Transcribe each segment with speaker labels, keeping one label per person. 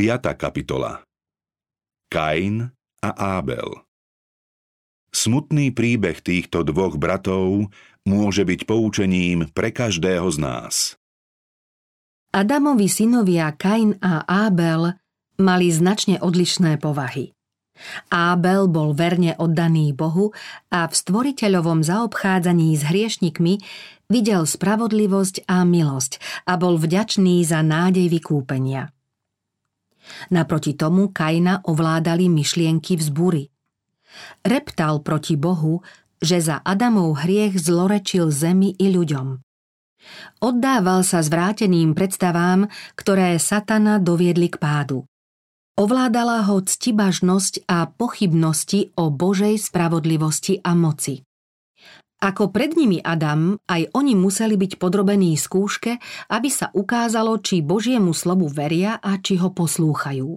Speaker 1: 5. kapitola Kain a Ábel Smutný príbeh týchto dvoch bratov môže byť poučením pre každého z nás.
Speaker 2: Adamovi synovia Kain a Ábel mali značne odlišné povahy. Ábel bol verne oddaný Bohu a v stvoriteľovom zaobchádzaní s hriešnikmi videl spravodlivosť a milosť a bol vďačný za nádej vykúpenia. Naproti tomu Kaina ovládali myšlienky vzbúry. Reptal proti Bohu, že za Adamov hriech zlorečil zemi i ľuďom. Oddával sa zvráteným predstavám, ktoré satana doviedli k pádu. Ovládala ho ctibažnosť a pochybnosti o Božej spravodlivosti a moci. Ako pred nimi Adam, aj oni museli byť podrobení skúške, aby sa ukázalo, či Božiemu slovu veria a či ho poslúchajú.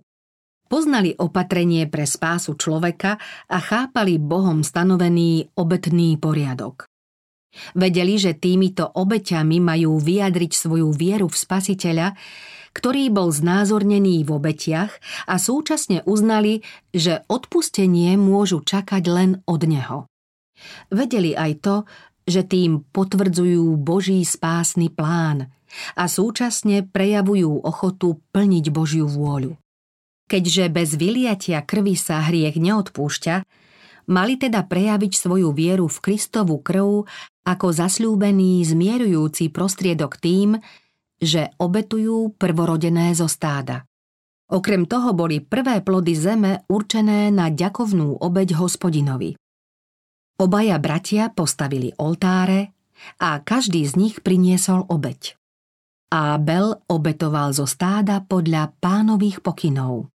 Speaker 2: Poznali opatrenie pre spásu človeka a chápali Bohom stanovený obetný poriadok. Vedeli, že týmito obeťami majú vyjadriť svoju vieru v spasiteľa, ktorý bol znázornený v obetiach a súčasne uznali, že odpustenie môžu čakať len od neho. Vedeli aj to, že tým potvrdzujú Boží spásny plán a súčasne prejavujú ochotu plniť Božiu vôľu. Keďže bez vyliatia krvi sa hriech neodpúšťa, mali teda prejaviť svoju vieru v Kristovu krv ako zasľúbený zmierujúci prostriedok tým, že obetujú prvorodené zo stáda. Okrem toho boli prvé plody zeme určené na ďakovnú obeď hospodinovi. Obaja bratia postavili oltáre a každý z nich priniesol obeď. Ábel obetoval zo stáda podľa pánových pokynov.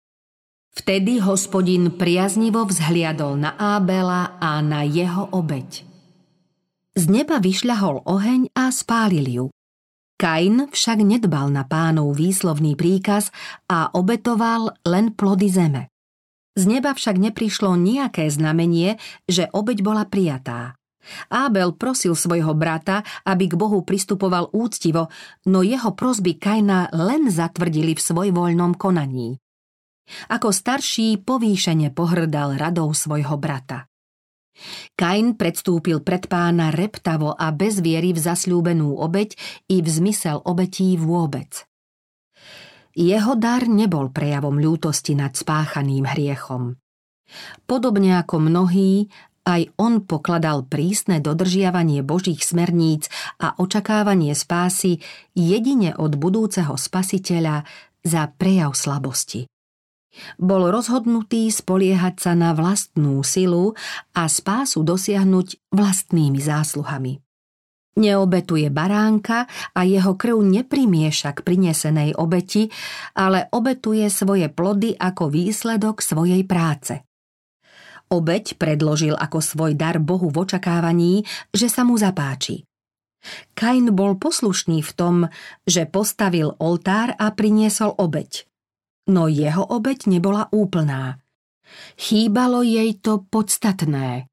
Speaker 2: Vtedy hospodin priaznivo vzhliadol na Ábela a na jeho obeď. Z neba vyšľahol oheň a spálil ju. Kain však nedbal na pánov výslovný príkaz a obetoval len plody zeme. Z neba však neprišlo nejaké znamenie, že obeď bola prijatá. Ábel prosil svojho brata, aby k Bohu pristupoval úctivo, no jeho prosby Kaina len zatvrdili v svojvoľnom konaní. Ako starší povýšene pohrdal radou svojho brata. Kain predstúpil pred pána reptavo a bez viery v zasľúbenú obeď i v zmysel obetí vôbec. Jeho dar nebol prejavom ľútosti nad spáchaným hriechom. Podobne ako mnohí, aj on pokladal prísne dodržiavanie Božích smerníc a očakávanie spásy jedine od budúceho spasiteľa za prejav slabosti. Bol rozhodnutý spoliehať sa na vlastnú silu a spásu dosiahnuť vlastnými zásluhami. Neobetuje baránka a jeho krv neprimieša k prinesenej obeti, ale obetuje svoje plody ako výsledok svojej práce. Obeď predložil ako svoj dar Bohu v očakávaní, že sa mu zapáči. Kain bol poslušný v tom, že postavil oltár a priniesol obeď. No jeho obeď nebola úplná. Chýbalo jej to podstatné.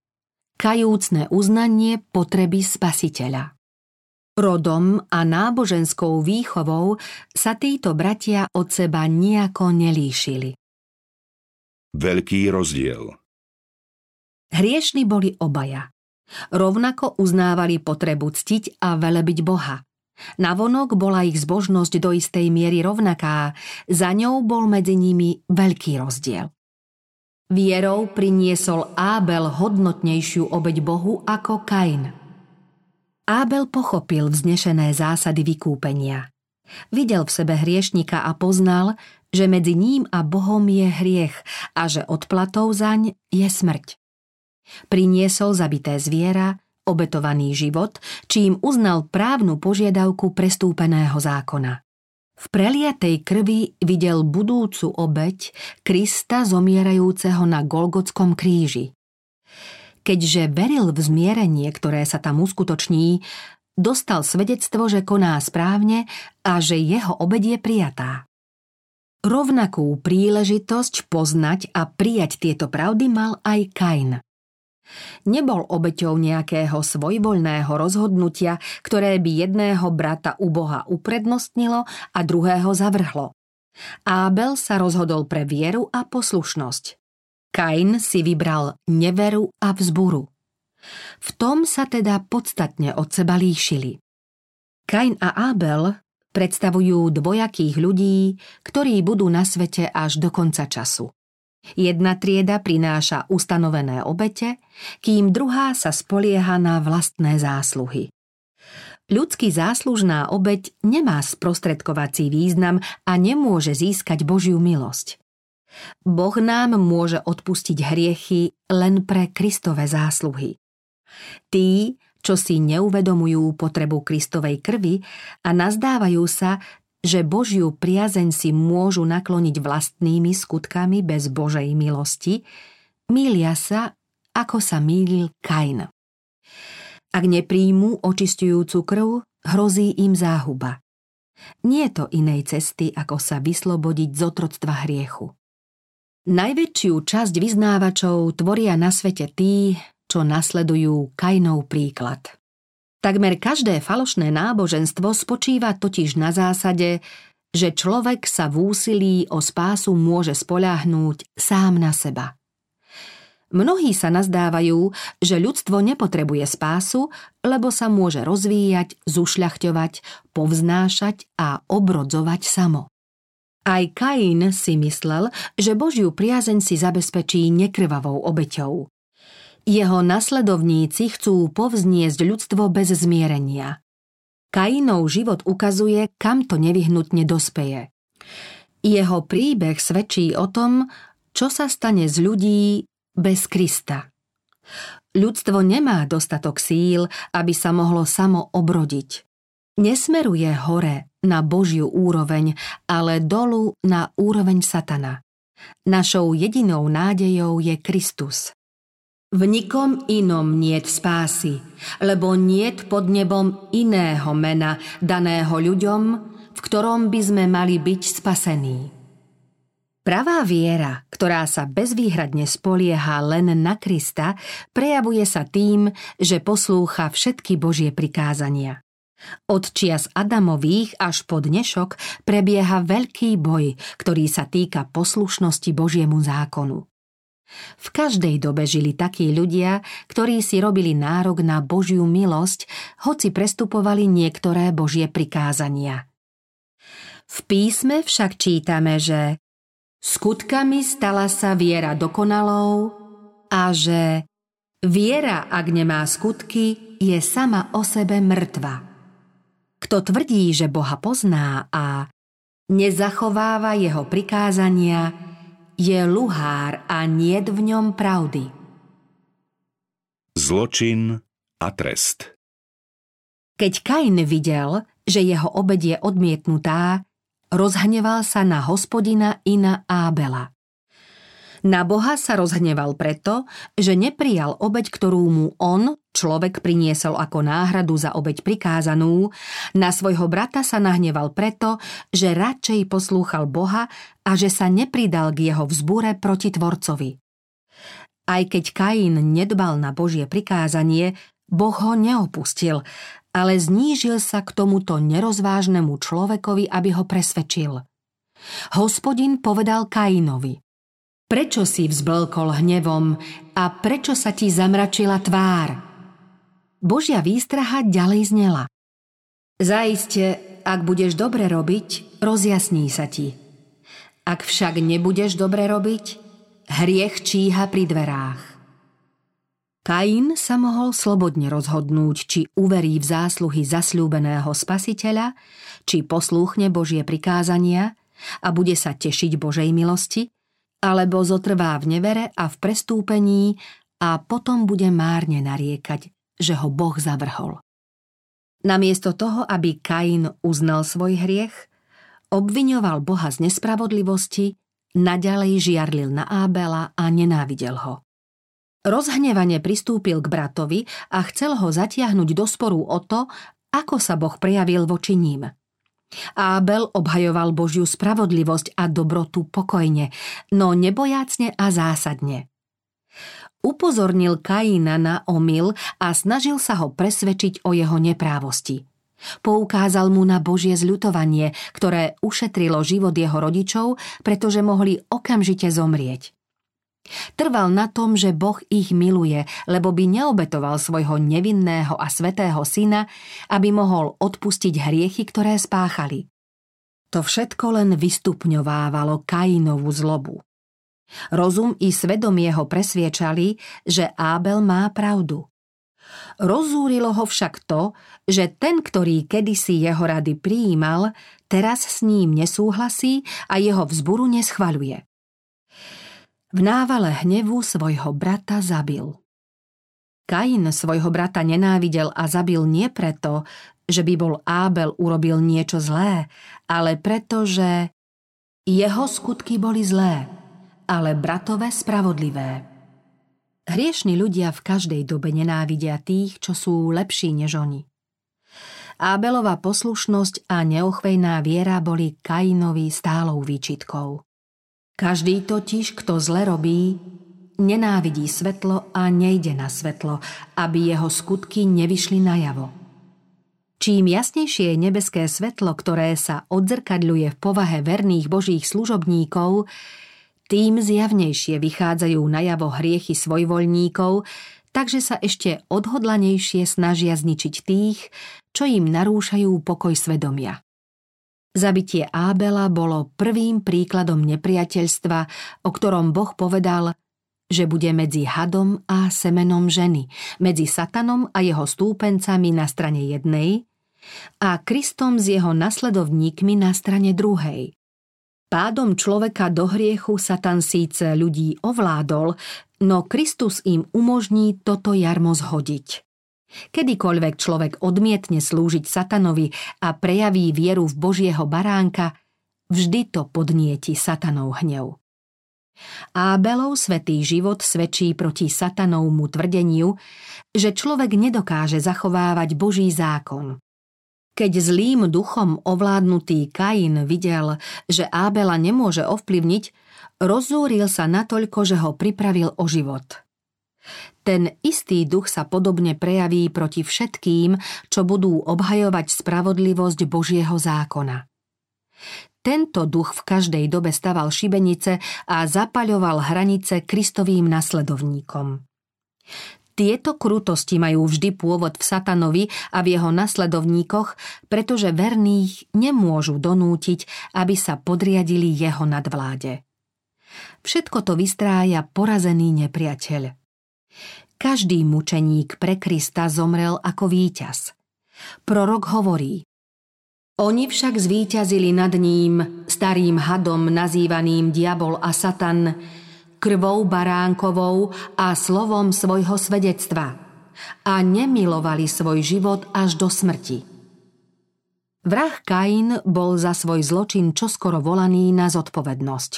Speaker 2: Kajúcne uznanie potreby spasiteľa. Rodom a náboženskou výchovou sa títo bratia od seba nejako nelíšili.
Speaker 1: Veľký rozdiel
Speaker 2: Hriešni boli obaja. Rovnako uznávali potrebu ctiť a velebiť Boha. Navonok bola ich zbožnosť do istej miery rovnaká, za ňou bol medzi nimi veľký rozdiel. Vierou priniesol Ábel hodnotnejšiu obeď Bohu ako Kain – Ábel pochopil vznešené zásady vykúpenia. Videl v sebe hriešnika a poznal, že medzi ním a Bohom je hriech a že odplatou zaň je smrť. Priniesol zabité zviera, obetovaný život, čím uznal právnu požiadavku prestúpeného zákona. V preliatej krvi videl budúcu obeď Krista zomierajúceho na Golgotskom kríži. Keďže veril v zmierenie, ktoré sa tam uskutoční, dostal svedectvo, že koná správne a že jeho obed je prijatá. Rovnakú príležitosť poznať a prijať tieto pravdy mal aj Kain. Nebol obeťou nejakého svojvoľného rozhodnutia, ktoré by jedného brata u Boha uprednostnilo a druhého zavrhlo. Ábel sa rozhodol pre vieru a poslušnosť. Kain si vybral neveru a vzburu. V tom sa teda podstatne od seba líšili. Kain a Ábel predstavujú dvojakých ľudí, ktorí budú na svete až do konca času. Jedna trieda prináša ustanovené obete, kým druhá sa spolieha na vlastné zásluhy. Ľudský záslužná obeď nemá sprostredkovací význam a nemôže získať Božiu milosť. Boh nám môže odpustiť hriechy len pre Kristové zásluhy. Tí, čo si neuvedomujú potrebu Kristovej krvi a nazdávajú sa, že Božiu priazeň si môžu nakloniť vlastnými skutkami bez Božej milosti, mília sa, ako sa mýlil Kain. Ak nepríjmú očistujúcu krv, hrozí im záhuba. Nie je to inej cesty, ako sa vyslobodiť z otroctva hriechu. Najväčšiu časť vyznávačov tvoria na svete tí, čo nasledujú Kainov príklad. Takmer každé falošné náboženstvo spočíva totiž na zásade, že človek sa v úsilí o spásu môže spoľahnúť sám na seba. Mnohí sa nazdávajú, že ľudstvo nepotrebuje spásu, lebo sa môže rozvíjať, zušľachťovať, povznášať a obrodzovať samo. Aj Kain si myslel, že Božiu priazeň si zabezpečí nekrvavou obeťou. Jeho nasledovníci chcú povzniesť ľudstvo bez zmierenia. Kainov život ukazuje, kam to nevyhnutne dospeje. Jeho príbeh svedčí o tom, čo sa stane z ľudí bez Krista. Ľudstvo nemá dostatok síl, aby sa mohlo samo obrodiť. Nesmeruje hore na Božiu úroveň, ale dolu na úroveň satana. Našou jedinou nádejou je Kristus. V nikom inom niet spásy, lebo niet pod nebom iného mena daného ľuďom, v ktorom by sme mali byť spasení. Pravá viera, ktorá sa bezvýhradne spolieha len na Krista, prejavuje sa tým, že poslúcha všetky Božie prikázania. Od čias Adamových až po dnešok prebieha veľký boj, ktorý sa týka poslušnosti Božiemu zákonu. V každej dobe žili takí ľudia, ktorí si robili nárok na Božiu milosť, hoci prestupovali niektoré Božie prikázania. V písme však čítame, že skutkami stala sa viera dokonalou a že viera, ak nemá skutky, je sama o sebe mŕtva. Kto tvrdí, že Boha pozná a nezachováva jeho prikázania, je luhár a nie v ňom pravdy.
Speaker 1: Zločin a trest
Speaker 2: Keď Kain videl, že jeho obed je odmietnutá, rozhneval sa na hospodina i na Ábela. Na Boha sa rozhneval preto, že neprijal obeď, ktorú mu on, človek, priniesol ako náhradu za obeď prikázanú, na svojho brata sa nahneval preto, že radšej poslúchal Boha a že sa nepridal k jeho vzbure proti Tvorcovi. Aj keď Kain nedbal na Božie prikázanie, Boh ho neopustil, ale znížil sa k tomuto nerozvážnemu človekovi, aby ho presvedčil. Hospodin povedal Kainovi – Prečo si vzblkol hnevom a prečo sa ti zamračila tvár? Božia výstraha ďalej znela. Zaiste, ak budeš dobre robiť, rozjasní sa ti. Ak však nebudeš dobre robiť, hriech číha pri dverách. Kain sa mohol slobodne rozhodnúť, či uverí v zásluhy zasľúbeného spasiteľa, či poslúchne Božie prikázania a bude sa tešiť Božej milosti, alebo zotrvá v nevere a v prestúpení a potom bude márne nariekať, že ho Boh zavrhol. Namiesto toho, aby Kain uznal svoj hriech, obviňoval Boha z nespravodlivosti, naďalej žiarlil na Ábela a nenávidel ho. Rozhnevane pristúpil k bratovi a chcel ho zatiahnuť do sporu o to, ako sa Boh prejavil voči ním – Ábel obhajoval Božiu spravodlivosť a dobrotu pokojne, no nebojácne a zásadne. Upozornil Kaína na omyl a snažil sa ho presvedčiť o jeho neprávosti. Poukázal mu na Božie zľutovanie, ktoré ušetrilo život jeho rodičov, pretože mohli okamžite zomrieť. Trval na tom, že Boh ich miluje, lebo by neobetoval svojho nevinného a svetého syna, aby mohol odpustiť hriechy, ktoré spáchali. To všetko len vystupňovávalo Kainovú zlobu. Rozum i svedomie ho presviečali, že Ábel má pravdu. Rozúrilo ho však to, že ten, ktorý kedysi jeho rady prijímal, teraz s ním nesúhlasí a jeho vzburu neschvaľuje. V návale hnevu svojho brata zabil. Kain svojho brata nenávidel a zabil nie preto, že by bol Ábel urobil niečo zlé, ale preto, že jeho skutky boli zlé, ale bratové spravodlivé. Hriešni ľudia v každej dobe nenávidia tých, čo sú lepší než oni. Ábelová poslušnosť a neochvejná viera boli Kainovi stálou výčitkou. Každý totiž, kto zle robí, nenávidí svetlo a nejde na svetlo, aby jeho skutky nevyšli najavo. Čím jasnejšie je nebeské svetlo, ktoré sa odzrkadľuje v povahe verných božích služobníkov, tým zjavnejšie vychádzajú najavo hriechy svojvoľníkov, takže sa ešte odhodlanejšie snažia zničiť tých, čo im narúšajú pokoj svedomia. Zabitie Ábela bolo prvým príkladom nepriateľstva, o ktorom Boh povedal, že bude medzi hadom a semenom ženy, medzi satanom a jeho stúpencami na strane jednej a Kristom s jeho nasledovníkmi na strane druhej. Pádom človeka do hriechu Satan síce ľudí ovládol, no Kristus im umožní toto jarmo zhodiť. Kedykoľvek človek odmietne slúžiť satanovi a prejaví vieru v Božieho baránka, vždy to podnieti satanov hnev. Ábelov svetý život svedčí proti satanovmu tvrdeniu, že človek nedokáže zachovávať Boží zákon. Keď zlým duchom ovládnutý Kain videl, že Ábela nemôže ovplyvniť, rozúril sa natoľko, že ho pripravil o život. Ten istý duch sa podobne prejaví proti všetkým, čo budú obhajovať spravodlivosť Božieho zákona. Tento duch v každej dobe staval šibenice a zapaľoval hranice Kristovým nasledovníkom. Tieto krutosti majú vždy pôvod v satanovi a v jeho nasledovníkoch, pretože verných nemôžu donútiť, aby sa podriadili jeho nadvláde. Všetko to vystrája porazený nepriateľ. Každý mučeník pre Krista zomrel ako víťaz. Prorok hovorí Oni však zvíťazili nad ním, starým hadom nazývaným diabol a satan, krvou baránkovou a slovom svojho svedectva a nemilovali svoj život až do smrti. Vrah Kain bol za svoj zločin čoskoro volaný na zodpovednosť.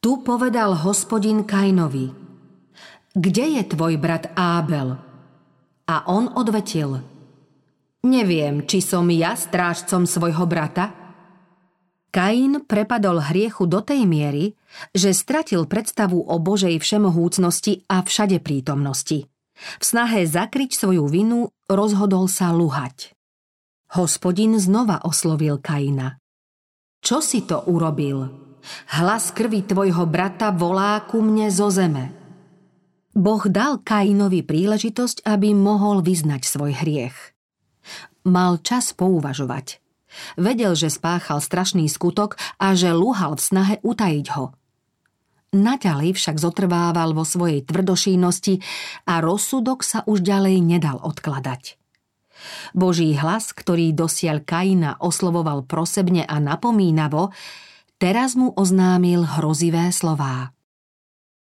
Speaker 2: Tu povedal hospodin Kainovi, kde je tvoj brat Ábel? A on odvetil, neviem, či som ja strážcom svojho brata? Kain prepadol hriechu do tej miery, že stratil predstavu o Božej všemohúcnosti a všade prítomnosti. V snahe zakryť svoju vinu rozhodol sa luhať. Hospodin znova oslovil Kaina. Čo si to urobil? Hlas krvi tvojho brata volá ku mne zo zeme. Boh dal Kainovi príležitosť, aby mohol vyznať svoj hriech. Mal čas pouvažovať – Vedel, že spáchal strašný skutok a že luhal v snahe utajiť ho. Naďalej však zotrvával vo svojej tvrdošínosti a rozsudok sa už ďalej nedal odkladať. Boží hlas, ktorý dosiaľ Kaina oslovoval prosebne a napomínavo, teraz mu oznámil hrozivé slová.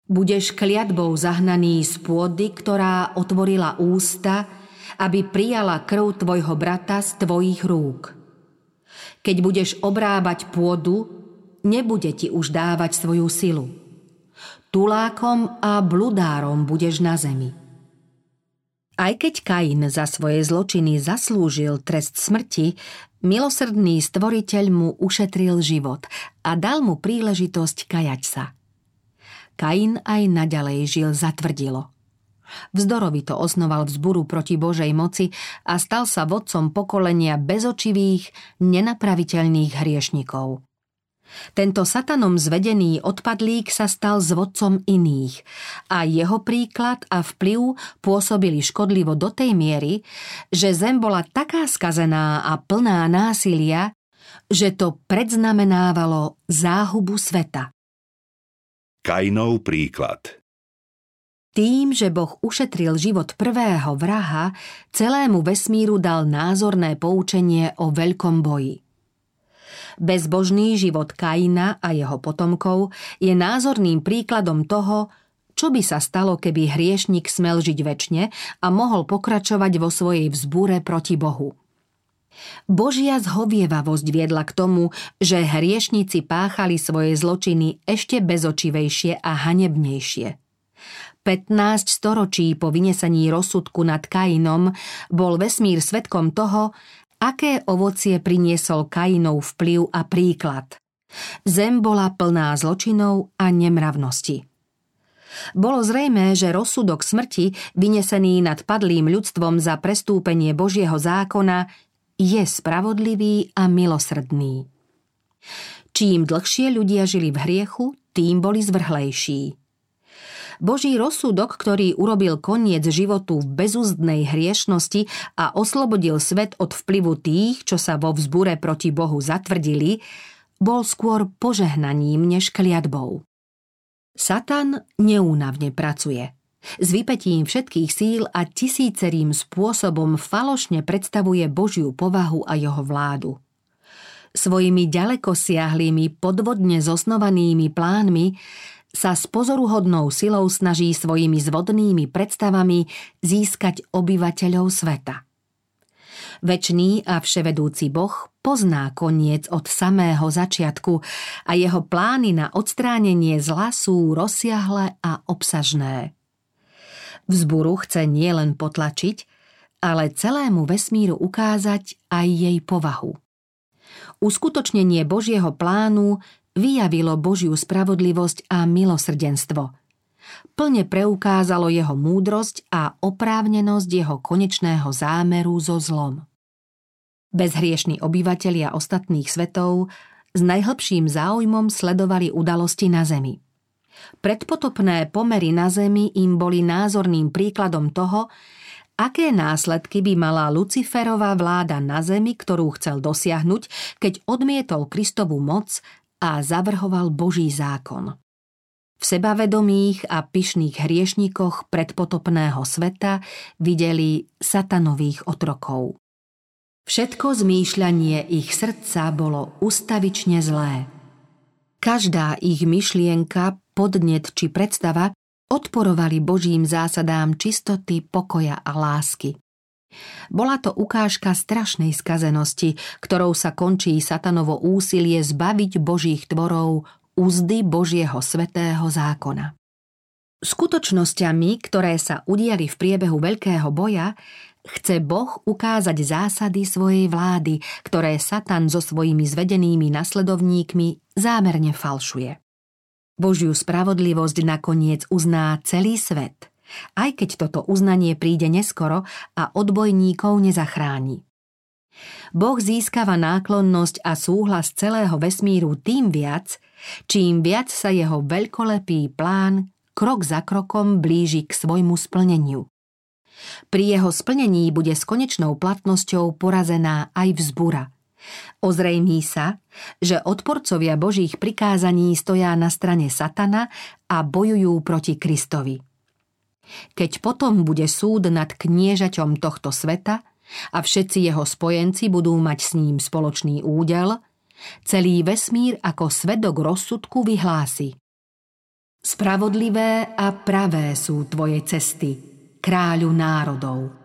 Speaker 2: Budeš kliatbou zahnaný z pôdy, ktorá otvorila ústa, aby prijala krv tvojho brata z tvojich rúk. Keď budeš obrábať pôdu, nebude ti už dávať svoju silu. Tulákom a bludárom budeš na zemi. Aj keď Kain za svoje zločiny zaslúžil trest smrti, milosrdný stvoriteľ mu ušetril život a dal mu príležitosť kajať sa. Kain aj naďalej žil zatvrdilo. Vzdorovito osnoval vzburu proti Božej moci a stal sa vodcom pokolenia bezočivých, nenapraviteľných hriešnikov. Tento satanom zvedený odpadlík sa stal zvodcom iných a jeho príklad a vplyv pôsobili škodlivo do tej miery, že zem bola taká skazená a plná násilia, že to predznamenávalo záhubu sveta.
Speaker 1: Kainov príklad
Speaker 2: tým, že Boh ušetril život prvého vraha, celému vesmíru dal názorné poučenie o veľkom boji. Bezbožný život Kaina a jeho potomkov je názorným príkladom toho, čo by sa stalo, keby hriešnik smel žiť väčšine a mohol pokračovať vo svojej vzbúre proti Bohu. Božia zhovievavosť viedla k tomu, že hriešnici páchali svoje zločiny ešte bezočivejšie a hanebnejšie. 15 storočí po vynesení rozsudku nad Kainom bol vesmír svetkom toho, aké ovocie priniesol Kainov vplyv a príklad. Zem bola plná zločinov a nemravnosti. Bolo zrejmé, že rozsudok smrti, vynesený nad padlým ľudstvom za prestúpenie Božieho zákona, je spravodlivý a milosrdný. Čím dlhšie ľudia žili v hriechu, tým boli zvrhlejší. Boží rozsudok, ktorý urobil koniec životu v bezúzdnej hriešnosti a oslobodil svet od vplyvu tých, čo sa vo vzbure proti Bohu zatvrdili, bol skôr požehnaním než kliatbou. Satan neúnavne pracuje. S vypetím všetkých síl a tisícerým spôsobom falošne predstavuje Božiu povahu a jeho vládu. Svojimi ďalekosiahlými, podvodne zosnovanými plánmi sa s pozoruhodnou silou snaží svojimi zvodnými predstavami získať obyvateľov sveta. Večný a vševedúci Boh pozná koniec od samého začiatku a jeho plány na odstránenie zla sú rozsiahle a obsažné. Vzburu chce nielen potlačiť, ale celému vesmíru ukázať aj jej povahu. Uskutočnenie Božieho plánu vyjavilo Božiu spravodlivosť a milosrdenstvo. Plne preukázalo jeho múdrosť a oprávnenosť jeho konečného zámeru so zlom. Bezhriešní obyvatelia ostatných svetov s najhlbším záujmom sledovali udalosti na Zemi. Predpotopné pomery na Zemi im boli názorným príkladom toho, aké následky by mala Luciferová vláda na Zemi, ktorú chcel dosiahnuť, keď odmietol Kristovú moc a zavrhoval Boží zákon. V sebavedomých a pyšných hriešnikoch predpotopného sveta videli satanových otrokov. Všetko zmýšľanie ich srdca bolo ustavične zlé. Každá ich myšlienka, podnet či predstava odporovali Božím zásadám čistoty, pokoja a lásky. Bola to ukážka strašnej skazenosti, ktorou sa končí satanovo úsilie zbaviť Božích tvorov úzdy Božieho svetého zákona. Skutočnosťami, ktoré sa udiali v priebehu veľkého boja, chce Boh ukázať zásady svojej vlády, ktoré Satan so svojimi zvedenými nasledovníkmi zámerne falšuje. Božiu spravodlivosť nakoniec uzná celý svet – aj keď toto uznanie príde neskoro a odbojníkov nezachráni. Boh získava náklonnosť a súhlas celého vesmíru tým viac, čím viac sa jeho veľkolepý plán krok za krokom blíži k svojmu splneniu. Pri jeho splnení bude s konečnou platnosťou porazená aj vzbura. Ozrejmí sa, že odporcovia Božích prikázaní stoja na strane Satana a bojujú proti Kristovi. Keď potom bude súd nad kniežaťom tohto sveta a všetci jeho spojenci budú mať s ním spoločný údel, celý vesmír ako svedok rozsudku vyhlási. Spravodlivé a pravé sú tvoje cesty, kráľu národov.